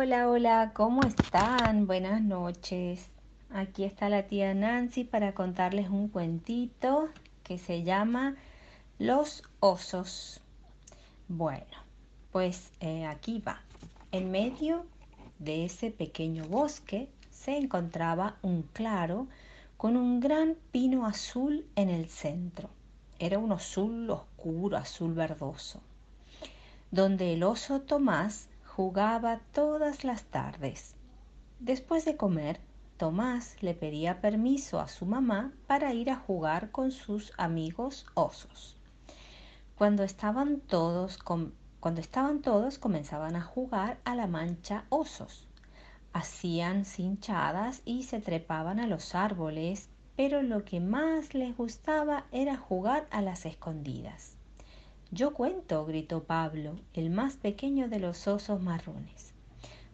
Hola, hola, ¿cómo están? Buenas noches. Aquí está la tía Nancy para contarles un cuentito que se llama Los osos. Bueno, pues eh, aquí va. En medio de ese pequeño bosque se encontraba un claro con un gran pino azul en el centro. Era un azul oscuro, azul verdoso, donde el oso Tomás jugaba todas las tardes. Después de comer, Tomás le pedía permiso a su mamá para ir a jugar con sus amigos osos. Cuando estaban todos, cuando estaban todos comenzaban a jugar a la mancha osos. Hacían cinchadas y se trepaban a los árboles, pero lo que más les gustaba era jugar a las escondidas. Yo cuento, gritó Pablo, el más pequeño de los osos marrones.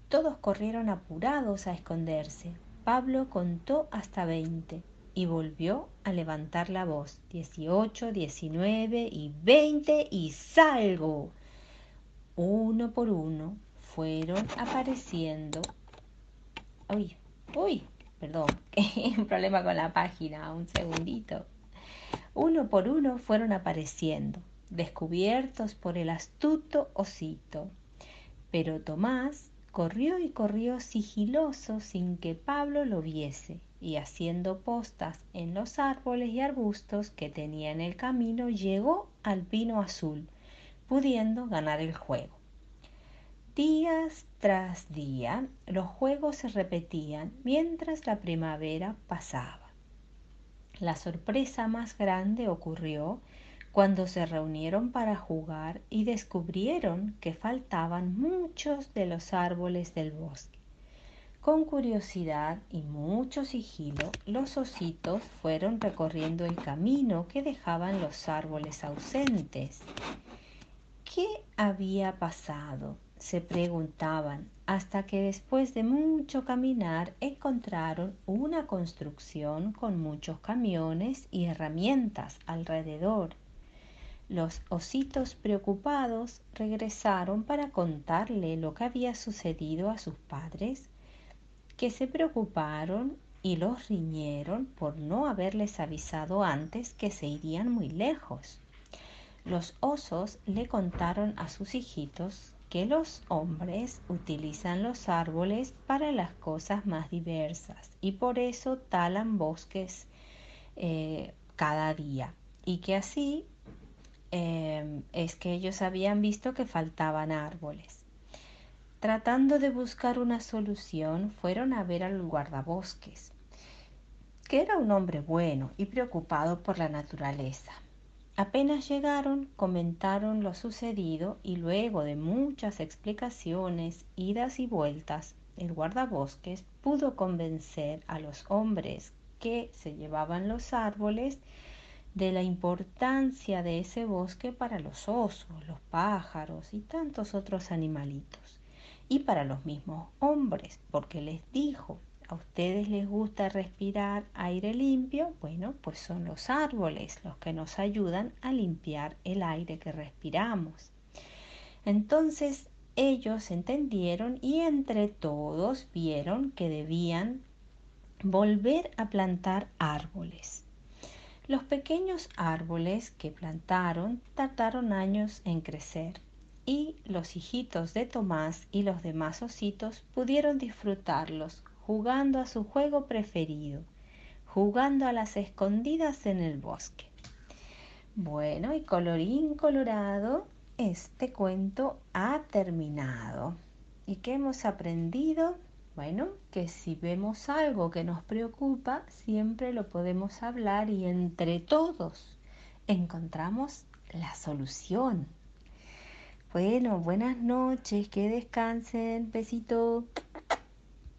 Todos corrieron apurados a esconderse. Pablo contó hasta veinte y volvió a levantar la voz. Dieciocho, diecinueve y veinte y salgo. Uno por uno fueron apareciendo. Uy, uy, perdón, un problema con la página, un segundito. Uno por uno fueron apareciendo descubiertos por el astuto osito. Pero Tomás corrió y corrió sigiloso sin que Pablo lo viese, y haciendo postas en los árboles y arbustos que tenía en el camino, llegó al pino azul, pudiendo ganar el juego. Días tras día los juegos se repetían mientras la primavera pasaba. La sorpresa más grande ocurrió cuando se reunieron para jugar y descubrieron que faltaban muchos de los árboles del bosque. Con curiosidad y mucho sigilo, los ositos fueron recorriendo el camino que dejaban los árboles ausentes. ¿Qué había pasado? se preguntaban, hasta que después de mucho caminar encontraron una construcción con muchos camiones y herramientas alrededor los ositos preocupados regresaron para contarle lo que había sucedido a sus padres, que se preocuparon y los riñeron por no haberles avisado antes que se irían muy lejos. Los osos le contaron a sus hijitos que los hombres utilizan los árboles para las cosas más diversas y por eso talan bosques eh, cada día y que así Em, es que ellos habían visto que faltaban árboles. Tratando de buscar una solución, fueron a ver al guardabosques, que era un hombre bueno y preocupado por la naturaleza. Apenas llegaron, comentaron lo sucedido y luego de muchas explicaciones, idas y vueltas, el guardabosques pudo convencer a los hombres que se llevaban los árboles de la importancia de ese bosque para los osos, los pájaros y tantos otros animalitos. Y para los mismos hombres, porque les dijo, a ustedes les gusta respirar aire limpio, bueno, pues son los árboles los que nos ayudan a limpiar el aire que respiramos. Entonces ellos entendieron y entre todos vieron que debían volver a plantar árboles. Los pequeños árboles que plantaron tardaron años en crecer y los hijitos de Tomás y los demás ositos pudieron disfrutarlos jugando a su juego preferido, jugando a las escondidas en el bosque. Bueno, y colorín colorado, este cuento ha terminado. ¿Y qué hemos aprendido? Bueno, que si vemos algo que nos preocupa, siempre lo podemos hablar y entre todos encontramos la solución. Bueno, buenas noches, que descansen, besito.